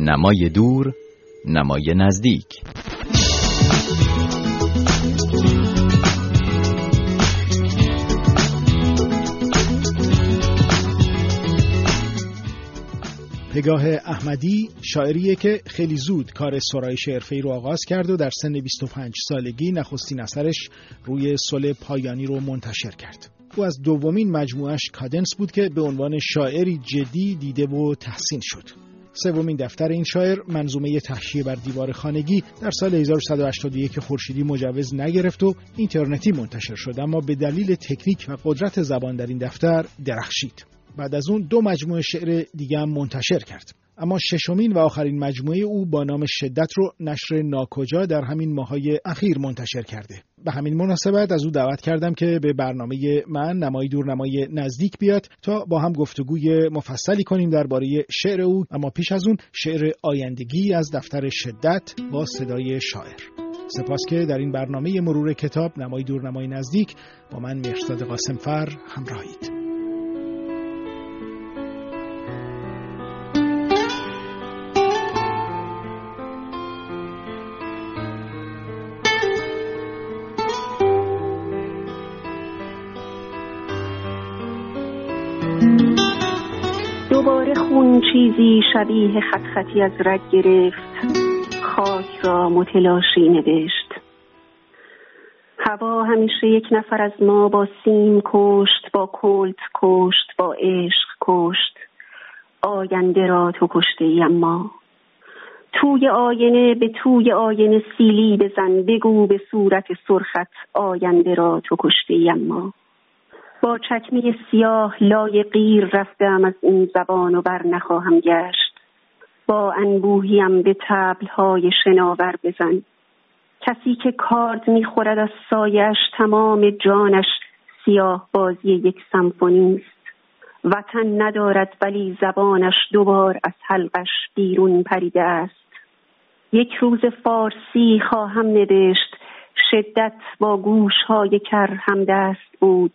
نمای دور نمای نزدیک پگاه احمدی شاعریه که خیلی زود کار سرایش حرفه‌ای رو آغاز کرد و در سن 25 سالگی نخستین اثرش روی سل پایانی رو منتشر کرد. او از دومین مجموعش کادنس بود که به عنوان شاعری جدی دیده و تحسین شد. سومین دفتر این شاعر منظومه تحشیه بر دیوار خانگی در سال 1181 خورشیدی مجوز نگرفت و اینترنتی منتشر شد اما به دلیل تکنیک و قدرت زبان در این دفتر درخشید. بعد از اون دو مجموعه شعر دیگه هم منتشر کرد. اما ششمین و آخرین مجموعه او با نام شدت رو نشر ناکجا در همین ماهای اخیر منتشر کرده. به همین مناسبت از او دعوت کردم که به برنامه من نمای دور نمای نزدیک بیاد تا با هم گفتگوی مفصلی کنیم درباره شعر او. اما پیش از اون شعر آیندگی از دفتر شدت با صدای شاعر. سپاس که در این برنامه مرور کتاب نمای دور نمای نزدیک با من مرساد قاسم فر همراهید. دوباره خون چیزی شبیه خط خطی از رگ گرفت. خاک را متلاشی نوشت. هوا همیشه یک نفر از ما با سیم کشت با کلت کشت با عشق کشت. آینده را تو کشته ای اما. توی آینه به توی آینه سیلی بزن بگو به صورت سرخت آینده را تو کشته ای اما. با چکمه سیاه لای غیر رفتم از این زبان و بر نخواهم گشت. با انبوهیم به تبلهای شناور بزن. کسی که کارد می‌خورد از سایش تمام جانش سیاه بازی یک سمفونی است. وطن ندارد ولی زبانش دوبار از حلقش بیرون پریده است. یک روز فارسی خواهم نوشت شدت با گوش های کر همدست بود.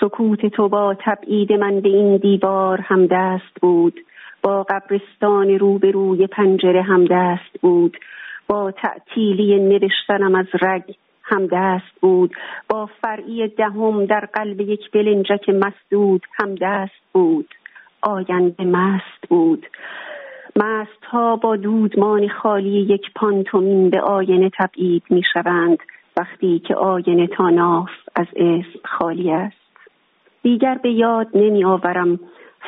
سکوت تو با تبعید من به این دیوار هم دست بود. با قبرستان روبروی پنجره هم دست بود. با تعطیلی نوشتنم از رگ هم دست بود. با فرعی دهم در قلب یک بلنجک مسدود هم دست بود. آینده مست بود. مست ها با دودمان خالی یک پانتومین به آینه تبعید می شوند وقتی که آینه تا ناف از اسم خالی است. دیگر به یاد نمی آورم.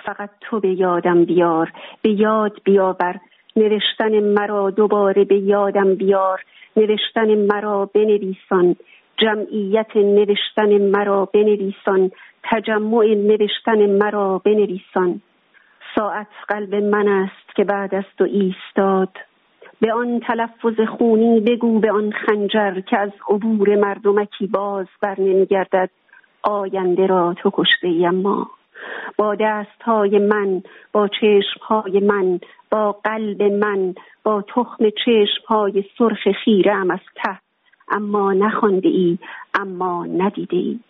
فقط تو به یادم بیار. به یاد بیاور. نوشتن مرا دوباره به یادم بیار. نوشتن مرا بنویسان. جمعیت نوشتن مرا بنویسان. تجمع نوشتن مرا بنویسان. ساعت قلب من است که بعد از تو ایستاد. به آن تلفظ خونی بگو به آن خنجر که از عبور مردمکی باز بر نمیگردد آینده را تو کشته اما. با دست های من با چشم های من با قلب من با تخم چشم های سرخ خیرم از ته. اما نخوانده ای اما ندیده ای.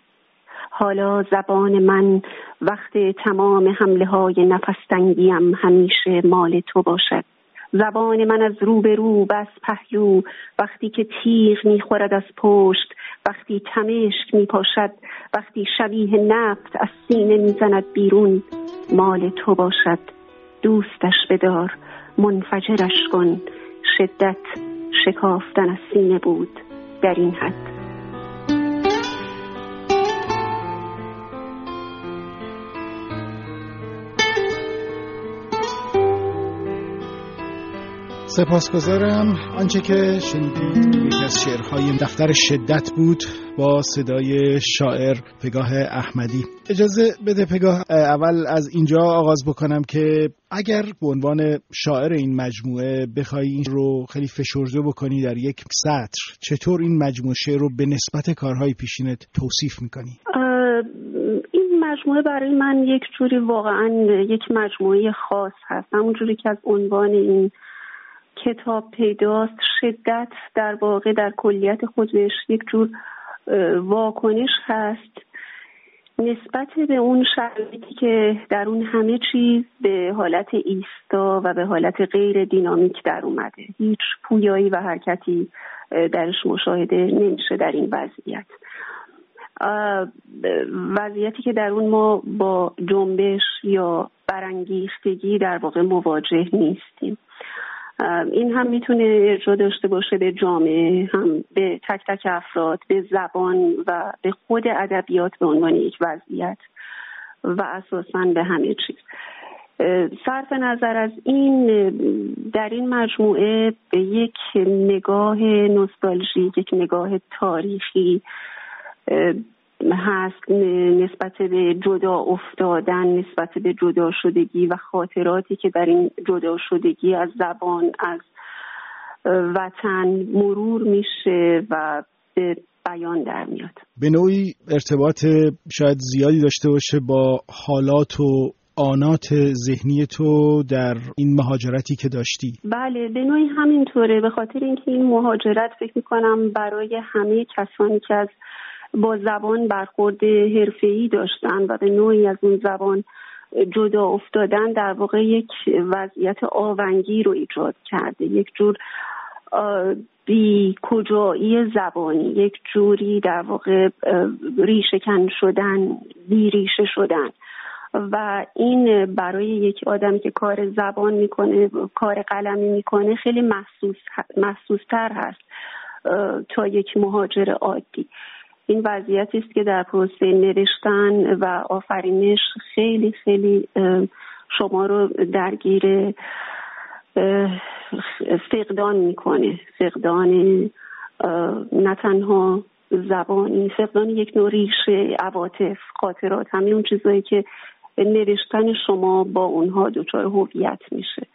حالا زبان من وقت تمام حمله های نفستنگیم همیشه مال تو باشد. زبان من از رو به رو بس پهلو وقتی که تیغ می‌خورد از پشت وقتی تمشک میپاشد وقتی شبیه نفت از سینه می‌زند بیرون مال تو باشد. دوستش بدار منفجرش کن. شدت شکافتن از سینه بود در این حد. سپاسگزارم. آنچه که شنیدید یکی از شعرهای دفتر شدت بود با صدای شاعر پگاه احمدی. اجازه بده پگاه اول از اینجا آغاز بکنم که اگر به عنوان شاعر این مجموعه بخوای این رو خیلی فشرده بکنی در یک سطر چطور این مجموعه شعر رو به نسبت کارهای پیشینت توصیف می‌کنی؟ این مجموعه برای من یک جوری واقعا یک مجموعه خاص هست. همونجوری که از عنوان این کتاب پیداست شدت در واقع در کلیت خودش یک جور واکنش هست. نسبت به اون شرایطی که در اون همه چیز به حالت ایستا و به حالت غیر دینامیک در اومده. هیچ پویایی و حرکتی درش مشاهده نمیشه در این وضعیت. وضعیتی که در اون ما با جنبش یا برانگیختگی در واقع مواجه نیستیم. این هم می‌تونه ارجاع داشته باشه به جامعه هم به تک تک افراد به زبان و به خود ادبیات به عنوان یک وضعیت و اساسا به همه چیز. صرف نظر از این در این مجموعه به یک نگاه نوستالژی یک نگاه تاریخی هست نسبت به جدا افتادن نسبت به جدا شدگی و خاطراتی که در این جدا شدگی از زبان از وطن مرور میشه و به بیان در میاد. به نوعی ارتباط شاید زیادی داشته باشه با حالات و آنات ذهنی تو در این مهاجرتی که داشتی. بله به نوعی همینطوره. به خاطر اینکه این مهاجرت فکر می‌کنم برای همه کسانی که از با زبان برخورد حرفه‌ای داشتن و به نوعی از اون زبان جدا افتادن در واقع یک وضعیت آونگی رو ایجاد کرده. یک جور بی کجایی زبانی یک جوری در واقع ریشهکن شدن بی ریشه شدن. و این برای یک آدم که کار زبان می‌کنه کار قلمی می‌کنه خیلی محسوس محسوس تر هست تا یک مهاجر عادی. این وضعیتی است که در پروسه نوشتن و آفرینش خیلی خیلی شما رو درگیر فقدان می‌کنه. فقدان نه تنها زبانی فقدان یک نوع ریشه عواطف خاطرات همین اون چیزایی که نوشتن شما با اونها دچار هویت میشه.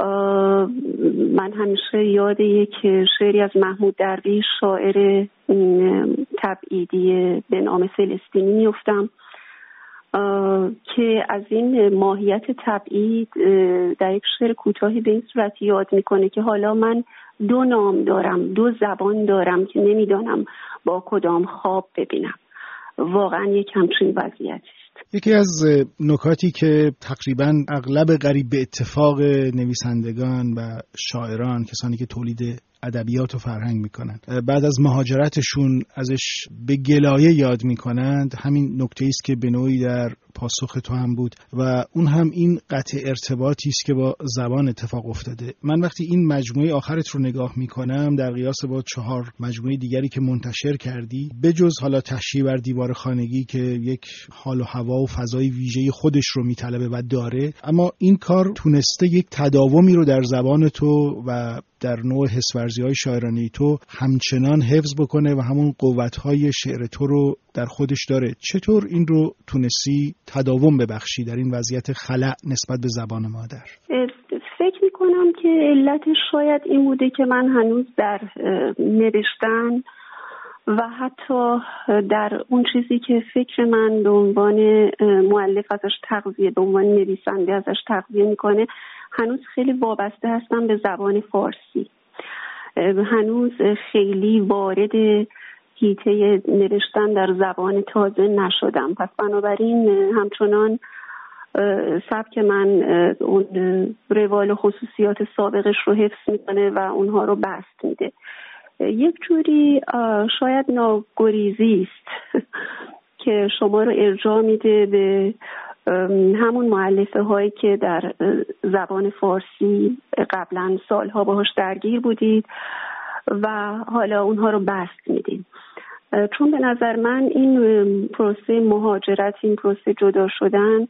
من همیشه یاد یک شعری از محمود درویش شاعر تبعیدی به نام فلسطینی میفتم که از این ماهیت تبعید در یک شعر کوتاهی به این صورت یاد می‌کنه که حالا من دو نام دارم دو زبان دارم که نمی‌دانم با کدام خواب ببینم. واقعا یک همچین وضعیتی. یکی از نکاتی که تقریبا اغلب قریب به اتفاق نویسندگان و شاعران کسانی که تولید ادبیات و فرهنگ می‌کنند. بعد از مهاجرتشون ازش به گلایه یاد می‌کنند. همین نکته است که به نوعی در پاسخ تو هم بود و اون هم این قطع ارتباطی است که با زبان اتفاق افتاده. من وقتی این مجموعه آخرت رو نگاه می‌کنم در قیاس با چهار مجموعه دیگری که منتشر کردی بجز حالا تحشیه بر دیوار خانگی که یک حال و هوا و فضای ویژه خودش رو میطلبه و داره اما این کار تونسته یک تداومی رو در زبان تو و در نوع حسورزی های شاعرانه تو همچنان حفظ بکنه و همون قوت های شعر تو رو در خودش داره. چطور این رو تونستی تداوم ببخشی در این وضعیت خلع نسبت به زبان مادر؟ فکر می کنم که علتش شاید این بوده که من هنوز در نوشتن و حتی در اون چیزی که فکر من به عنوان معلف ازش تغذیه به عنوان نویسنده ازش تغذیه می‌کنه هنوز خیلی وابسته هستم به زبان فارسی. هنوز خیلی وارد هیته نوشتن در زبان تازه نشدم. پس بنابراین همچنان سبک من اون روال و خصوصیات سابقش رو حفظ می‌کنه و اونها رو بست میده. یک جوری شاید ناگریزی است که شما رو ارجاع میده به همون معلفه هایی که در زبان فارسی قبلا سالها باهاش درگیر بودید و حالا اونها رو بست میدیم. چون به نظر من این پروسه مهاجرت این پروسه جدا شدن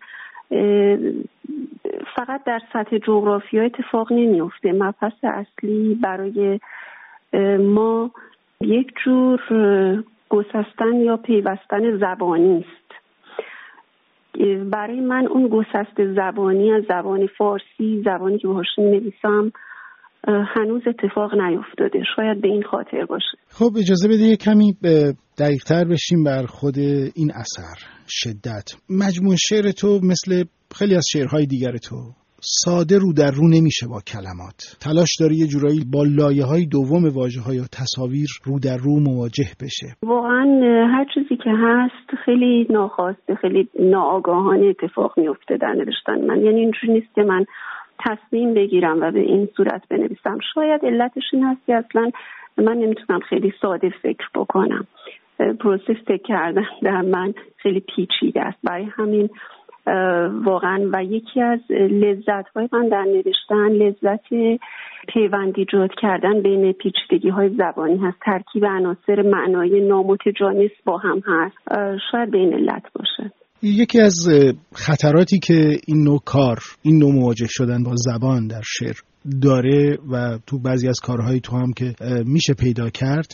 فقط در سطح جغرافی اتفاق نمیفته مبحث اصلی برای ما یک جور گسستن یا پیوستن زبانی است. برای من اون گسست زبانی از زبان فارسی زبانی که باهاش نویسم هنوز اتفاق نیفتاده. شاید به این خاطر باشه. خب اجازه بده یه کمی دقیقتر بشیم بر خود این اثر شدت. مجموع شعر تو مثل خیلی از شعرهای دیگر تو. ساده رو در رو نمیشه با کلمات. تلاش داره یه جورایی با لایه های دوم واژه های تصاویر رو در رو مواجه بشه. واقعا هر چیزی که هست خیلی ناخواسته خیلی ناآگاهانه اتفاق میفته در نوشتن من. یعنی اینجوری نیست که من تصمیم بگیرم و به این صورت بنویسم. شاید علتش این هست که اصلا من نمی‌تونم خیلی ساده فکر بکنم. process فکر کردن در من خیلی پیچیده است. برای همین واقعا و یکی از لذت های من در نوشتن لذت پیوند ایجاد کردن بین پیچیدگی های زبانی هست. ترکیب عناصر معنایی نامتجانس با هم هست. شاید به این علت باشه. یکی از خطراتی که این نوع کار این نوع مواجه شدن با زبان در شعر داره و تو بعضی از کارهای تو هم که میشه پیدا کرد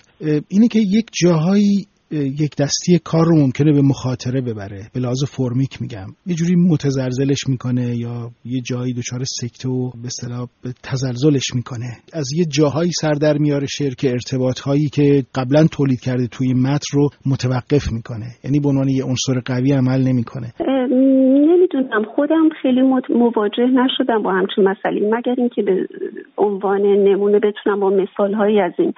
اینه که یک جاهایی یک دستی کار رو ممکنه به مخاطره ببره. به لحاظ فرمیک میگم. یه جوری متزلزلش می‌کنه یا یه جایی دچار سکته و به اصطلاح تزلزلش می‌کنه. از یه جاهایی سر در میاره شعر که ارتباط هایی که قبلا تولید کرده توی متن رو متوقف می‌کنه. یعنی به عنوان یه عنصر قوی عمل نمی‌کنه. نمی‌دونم. خودم خیلی مواجه نشدم با همچین مسئله مگر اینکه به عنوان نمونه بتونم با مثال هایی از این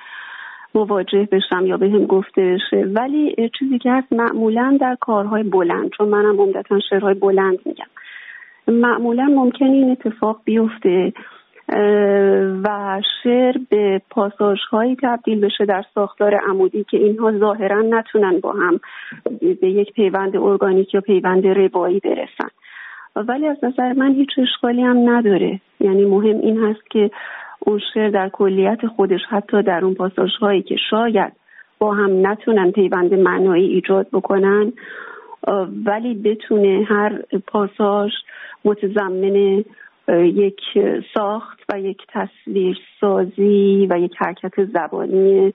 مواجه بشم یا به گفته بشه. ولی چیزی که هست معمولا در کارهای بلند چون منم عمدتا شعرهای بلند میگم. معمولا ممکن این اتفاق بیفته و شعر به پاساژ هایی تبدیل بشه در ساختار عمودی که اینها ظاهرا نتونن با هم به یک پیوند ارگانیک یا پیوند ربایی برسن. ولی از نظر من هیچ اشکالی هم نداره. یعنی مهم این هست که اون شعر در کلیت خودش حتی در اون پاساژ هایی که شاید با هم نتونن پیوند معنایی ایجاد بکنن ولی بتونه هر پاساژ متضمن یک ساخت و یک تصویر سازی و یک حرکت زبانی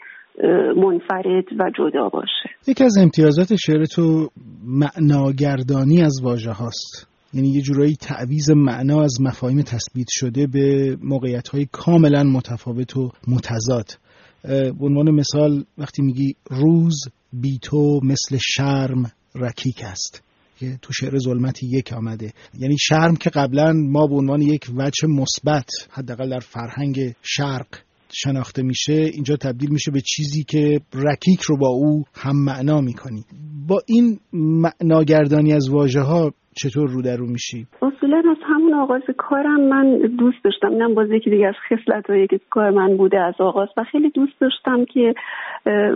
منفرد و جدا باشه. یکی از امتیازات شعر تو معناگردانی از واژه هاست. یعنی یه جورایی تعویز معنا از مفاهیم تثبیت شده به موقعیت های کاملا متفاوت و متضاد. به عنوان مثال وقتی میگی روز بی تو مثل شرم رکیک است که تو شعر ظلمتی یک آمده. یعنی شرم که قبلا ما به عنوان یک وجه مثبت حداقل در فرهنگ شرق شناخته میشه اینجا تبدیل میشه به چیزی که رکیک رو با او هم معنا می‌کنی. با این معناگردانی از واژه ها چطور رو در رو میشی؟ اصولا از همون آغاز کارم من دوست داشتم. اینم باز یکی دیگه از خصلت هایی که کار من بوده از آغاز و خیلی دوست داشتم که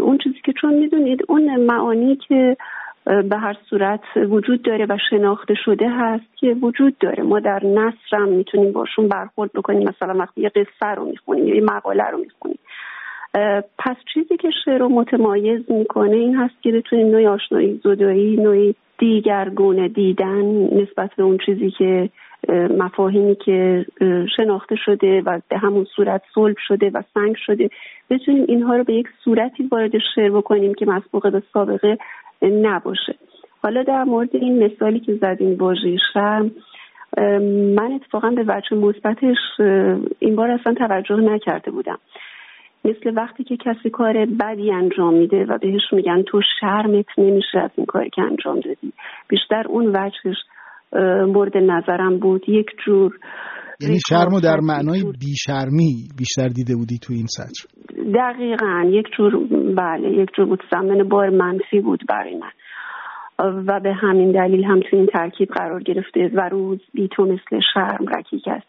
اون چیزی که چون می‌دونید اون معانی که به هر صورت وجود داره و شناخته شده هست که وجود داره. ما در نصر هم می‌تونیم باشون برخورد بکنیم. مثلا وقتی یه قصه رو می‌خونیم یا یه مقاله رو می‌خونیم. پس چیزی که شعر رو متمایز می‌کنه این هست که بتونیم نوعی آشنایی زدایی نوعی دیگرگونه دیدن نسبت به اون چیزی که مفاهیمی که شناخته شده و به همون صورت صلب شده و سنگ شده. بتونیم اینها رو به یک صورتی وارد شعر بکنیم که مسبوقه به سابقه نباشه. حالا در مورد این مثالی که زدیم واژه شرم من اتفاقا به وجه مثبتش این بار اصلا توجه نکرده بودم. مثل وقتی که کسی کار بدی انجام میده و بهش میگن تو شرمت نمیشه از این کاری که انجام دادی. بیشتر اون وجهش مورد نظرم بود. یک جور یعنی شرم در معنای بیشرمی بیشتر دیده بودی تو این سطر؟ دقیقا. یک جور بله یک جور متضمن بار منفی بود برای من. و به همین دلیل هم تو این ترکیب قرار گرفته و روز بی تو مثل شرم رکیک است.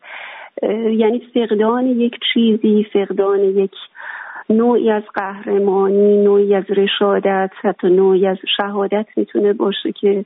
یعنی فقدان یک چیزی فقدان یک نوعی از قهرمانی نوعی از رشادت حتی نوعی از شهادت می‌تونه باشه که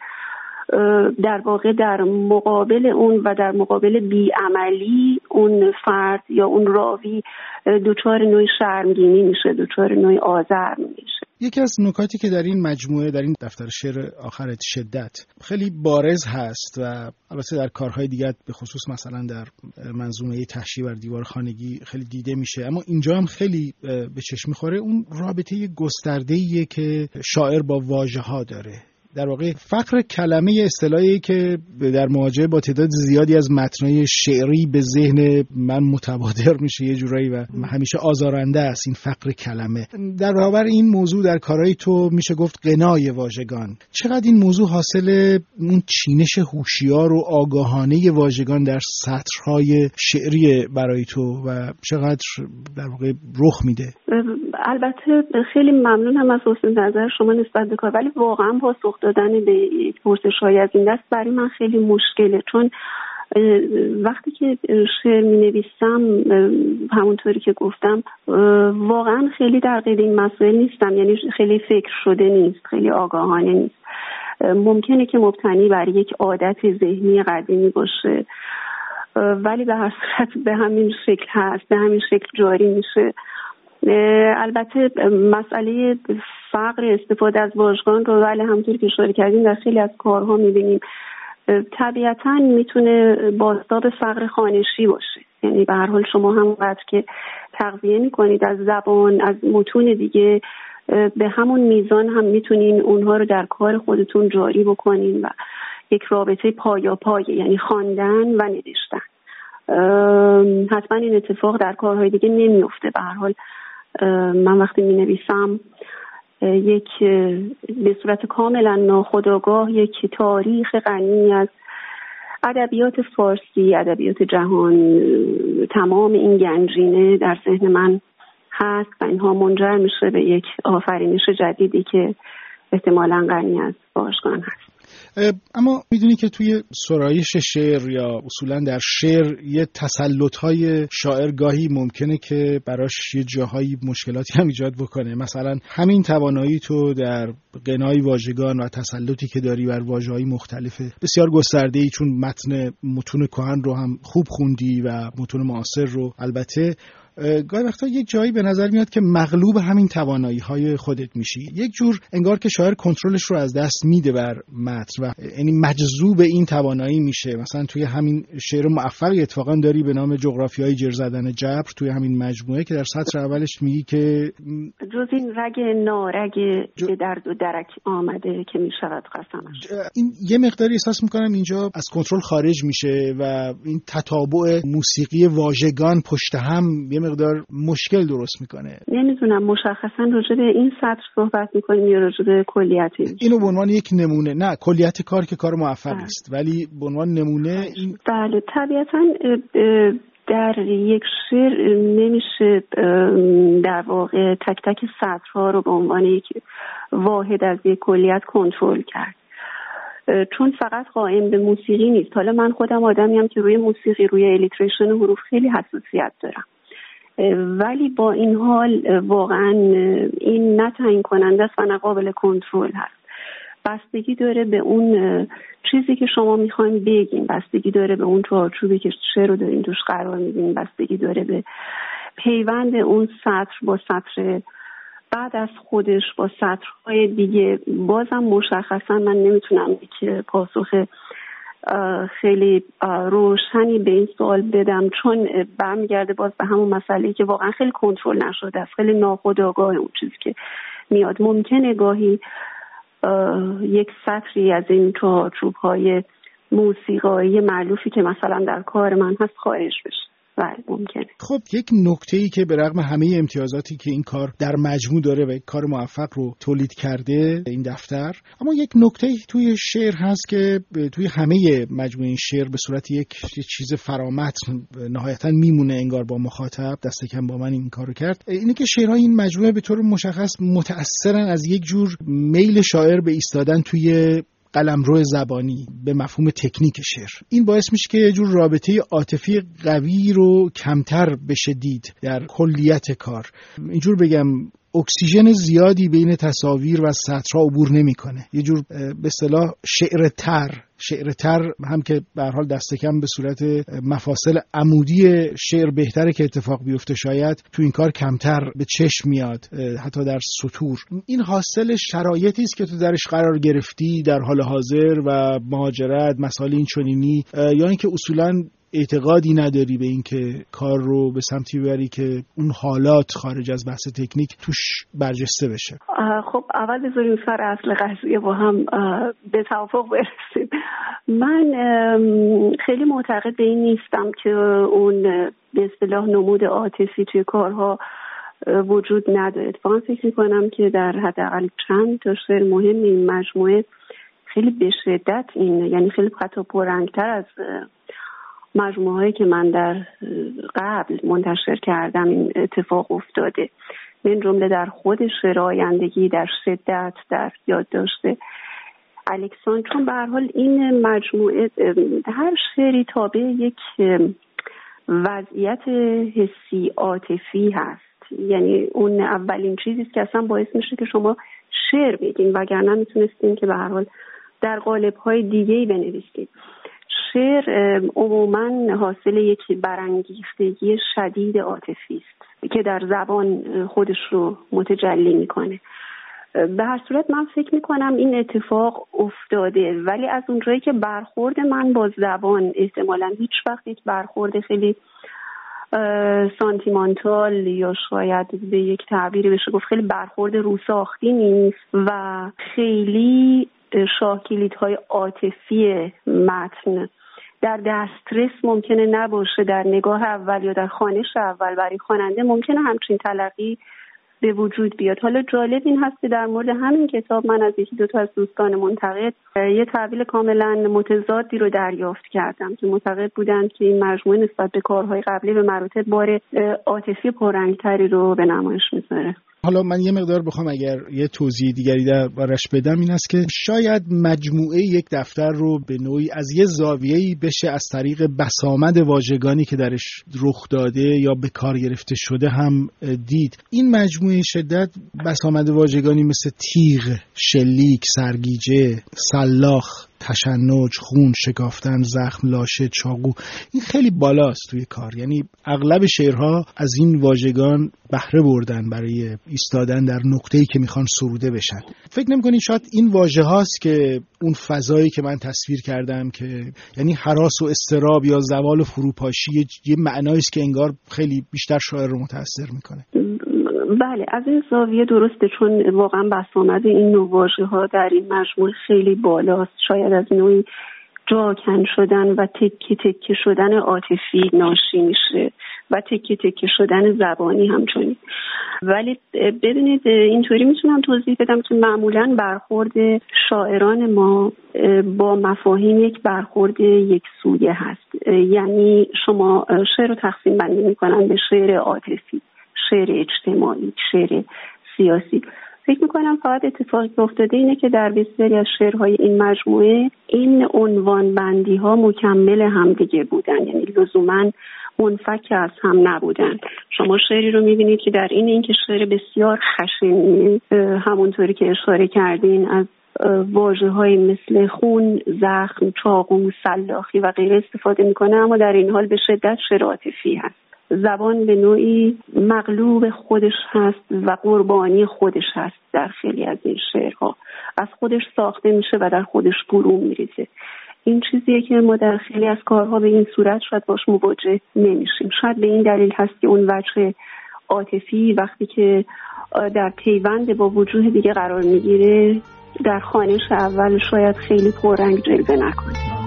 در واقع در مقابل اون و در مقابل بیعملی اون فرد یا اون راوی دچار نوعی شرمگینی میشه دچار نوعی آزر میشه. یکی از نکاتی که در این مجموعه در این دفتر شعر آخرت شدت خیلی بارز هست و البته در کارهای دیگر به خصوص مثلا در منظومه تحشی بر دیوار خانگی خیلی دیده میشه. اما اینجا هم خیلی به چشم می‌خوره اون رابطه گسترده که شاعر با واژه ها داره. در واقع فقر کلمه اصطلاحی که در مواجهه با تعداد زیادی از متنای شعری به ذهن من متبادر میشه یه جورایی و همیشه آزارنده است این فقر کلمه. در برابر این موضوع در کارهای تو میشه گفت قنای واژگان. چقدر این موضوع حاصل اون چینش هوشیار و آگاهانه واژگان در سطرهای شعری برای تو و چقدر در واقع رخ میده؟ البته خیلی ممنونم از حسن نظر شما نسبت به کار ولی واقعا پاسخ دادن به پرسش های از این دست برای من خیلی مشکله. چون وقتی که شعر می نویسم همونطوری که گفتم واقعا خیلی در قید این مسائل نیستم. یعنی خیلی فکر شده نیست خیلی آگاهانه نیست. ممکنه که مبتنی بر یک عادت ذهنی قدیمی باشه. ولی به هر صورت به همین شکل هست به همین شکل جاری میشه. البته مسئله فقر استفاده از واژگان رو ولی همطور که اشاره کردیم در خیلی از کارها می‌بینیم. طبیعتا می‌تونه بازتاب فقر خانشی باشه. یعنی به هر حال شما همونقدر که تغذیه می‌کنید از زبان از متون دیگه به همون میزان هم می‌تونین اونها رو در کار خودتون جاری بکنین و یک رابطه پایا پای یعنی خواندن و نوشتن. حتما این اتفاق در کارهای دیگه نمیفته به هر حال من وقتی می نویسم یک به صورت کاملا ناخودآگاه یک تاریخ غنی از ادبیات فارسی ادبیات جهان تمام این گنجینه در ذهن من هست و اینها منجر میشه به یک آفرینش جدیدی که احتمالا غنی از باشگان هست. اما می‌دونی که توی سرایش شعر یا اصولا در شعر یه تسلط های شاعر گاهی ممکنه که براش یه جاهایی مشکلاتی هم ایجاد بکنه. مثلا همین توانایی تو در قنای واژگان و تسلطی که داری بر واژه های مختلفه بسیار گسترده ای چون متن متون کهن رو هم خوب خوندی و متون معاصر رو البته گاهی وقتا یک جایی به نظر میاد که مغلوب همین توانایی های خودت میشی. یک جور انگار که شاعر کنترلش رو از دست میده بر متن و یعنی مجذوب این توانایی میشه. مثلا توی همین شعر موفقی اتفاقا داری به نام های جر زدن جبر توی همین مجموعه که در سطر اولش میگی که جز این رگ نارگ به درد و درک آمده که می‌شود قسمش این یه مقداری احساس می‌کنم اینجا از کنترل خارج میشه و این تتابع موسیقی واژگان پشت هم یه مقدار مشکل درست می‌کنه. نمی‌دونم مشخصا راجع به این سطر صحبت می‌کنیم یا راجع به کلیت اینو به عنوان یک نمونه نه کلیت کار که کار موفق بله. است ولی به عنوان نمونه این بله طبیعتا در یک شعر نمیشه در واقع تک تک سطرها رو به عنوان یک واحد از یک کلیت کنترل کرد. چون فقط قائم به موسیقی نیست. حالا من خودم آدمی هم که روی موسیقی روی الیتریشن حروف خیلی حساسیت دارم. ولی با این حال واقعا این نه تعیین کننده است و نه قابل کنترل هست. بستگی داره به اون چیزی که شما می‌خواین بگین بستگی داره به اون چارچوبی که چه رو دارین توش قرار میدین. بستگی داره به پیوند اون سطر با سطر بعد از خودش با سطرهای دیگه. بازم مشخصا من نمی‌تونم که پاسخ خیلی روشنی به این سوال بدم چون برمیگرده باز به همون مسئله که واقعا خیلی کنترل نشده است خیلی ناخودآگاه اون چیزی که میاد. ممکنه گاهی یک سطری از این چوب های موسیقایی معلوفی که مثلا در کار من هست خارج بشه. بله ممکنه. خب یک نکته ای که به رغم همه امتیازاتی که این کار در مجموع داره و کار موفق رو تولید کرده این دفتر اما یک نکته توی شعر هست که توی همه مجموعه این شعر به صورت یک چیز فرامتن نهایتا میمونه انگار با مخاطب دست کم با من این کارو کرد. اینه که شعرهای این مجموعه به طور مشخص متأثرن از یک جور میل شاعر به ایستادن توی قلمرو زبانی به مفهوم تکنیک شعر. این باعث میشه که یه جور رابطه عاطفی قوی رو کمتر بشه دید در کلیت کار. اینجور بگم اکسیژن زیادی بین تصاویر و سطرها عبور نمی‌کنه. یه جور به اصطلاح شعر تر شعر تر هم که به حال دست کم به صورت مفاصل عمودی شعر بهتره که اتفاق بیفته شاید. تو این کار کمتر به چشم میاد حتی در سطور. این حاصل شرایطی است که تو درش قرار گرفتی در حال حاضر و مهاجرت مسائل این چنینی یا اینکه اصولا اعتقادی نداری به اینکه کار رو به سمتی ببری که اون حالات خارج از بحث تکنیک توش برجسته بشه؟ خب اول بذاریم سر اصل قضیه با هم به توافق برسیم. من خیلی معتقد به این نیستم که اون به اصطلاح نمود عاطفی توی کارها وجود نداره. اتفاقا فکر می‌کنم که در حداقل چند تا شعر مهم این مجموعه خیلی به شدت این یعنی خیلی حتی پررنگتر از مجموعه هایی که من در قبل منتشر کردم این اتفاق افتاده. من جمله در خود شعر در شدت در یادداشت الکسان. چون به حال این مجموعه هر شعری تابع یک وضعیت حسی عاطفی هست. یعنی اون اولین چیزی که اصلا باعث میشه که شما شعر بگین وگرنه می‌تونستین که به هر حال در قالب های دیگه ای بنویسید. شعر عموما حاصل یک برانگیختگی شدید عاطفی است که در زبان خودش رو متجلی می‌کنه. به هر صورت من فکر می‌کنم این اتفاق افتاده ولی از اونجایی که برخورد من با زبان احتمالا هیچ وقت یک برخورد خیلی سانتیمانتال یا شاید به یک تعبیری بشه گفت خیلی برخورد روساختی نیست و خیلی شاکلیت های عاطفی متن در دسترس ممکنه نباشه در نگاه اول یا در خانش اول برای خواننده ممکنه همچین تلقی به وجود بیاد. حالا جالب این هست که در مورد همین کتاب من از یکی دو تا از دوستان منتقد یه تحویل کاملا متضادی رو دریافت کردم که معتقد بودند که این مجموعه نسبت به کارهای قبلی به مراتب بار عاطفی پررنگتری رو به نمایش می‌ذاره. حالا من یه مقدار بخوام اگر یه توضیح دیگری دربارش بدم این است که شاید مجموعه یک دفتر رو به نوعی از یه زاویه‌ای بشه از طریق بسامد واژگانی که درش رخ داده یا به کار گرفته شده هم دید. این مجموعه شدت بسامد واژگانی مثل تیغ، شلیک، سرگیجه، سلاخ تشنج خون شکافتن زخم لاشه چاقو. این خیلی بالاست توی کار. یعنی اغلب شعرها از این واژگان بهره بردن برای ایستادن در نقطه‌ای که می‌خوان سروده بشن. فکر نمی‌کنید شاید این واژه هاست که اون فضایی که من تصویر کردم که یعنی حراس و استراب یا زوال و فروپاشی یه معنایی است که انگار خیلی بیشتر شاعر رو متاثر می‌کنه. بله از این زاویه درسته چون واقعا بسامد این نوع ها در این مجموع خیلی بالاست. شاید از نوعی جاکن شدن و تکه تکه شدن عاطفی ناشی میشه و تکه تکه شدن زبانی همچنین. ولی ببینید اینطوری می‌تونم توضیح بدم که معمولا برخورد شاعران ما با مفاهیم یک برخورد یک سویه هست. یعنی شما شعر رو تقسیم بندی می‌کنن به شعر عاطفی. شعر اجتماعی شعر سیاسی. فکر می‌کنم فقط اتفاقی افتاده اینه که در بسیاری از شعرهای این مجموعه این عنوان بندی ها مکمل همدیگه بودن. یعنی لزوما منفک از هم نبودن. شما شعری رو می‌بینید که در این اینکه شعر بسیار خشنی همونطوری که اشاره کردین از واجه های مثل خون، زخم، چاقو، سلاخی و غیره استفاده می‌کنه اما در این حال به شدت شعر عاطفی هست. زبان به نوعی مغلوب خودش هست و قربانی خودش هست در خیلی از این شعرها. از خودش ساخته میشه و در خودش فرو میریزه. این چیزیه که ما در خیلی از کارها به این صورت شاید باش مواجه نمیشیم. شاید به این دلیل هست که اون وجه عاطفی وقتی که در پیوند با وجوه دیگه قرار می‌گیره در خانش اول شاید خیلی پررنگ جلوه نکنه.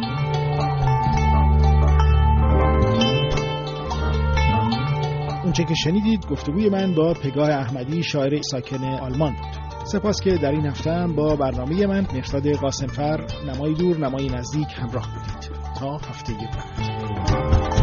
آنچه که شنیدید گفتگوی من با پگاه احمدی شاعر ساکن آلمان بود. سپاس که در این هفته با برنامه من مرساد قاسمفر نمای دور نمای نزدیک همراه بودید. تا هفته بعد.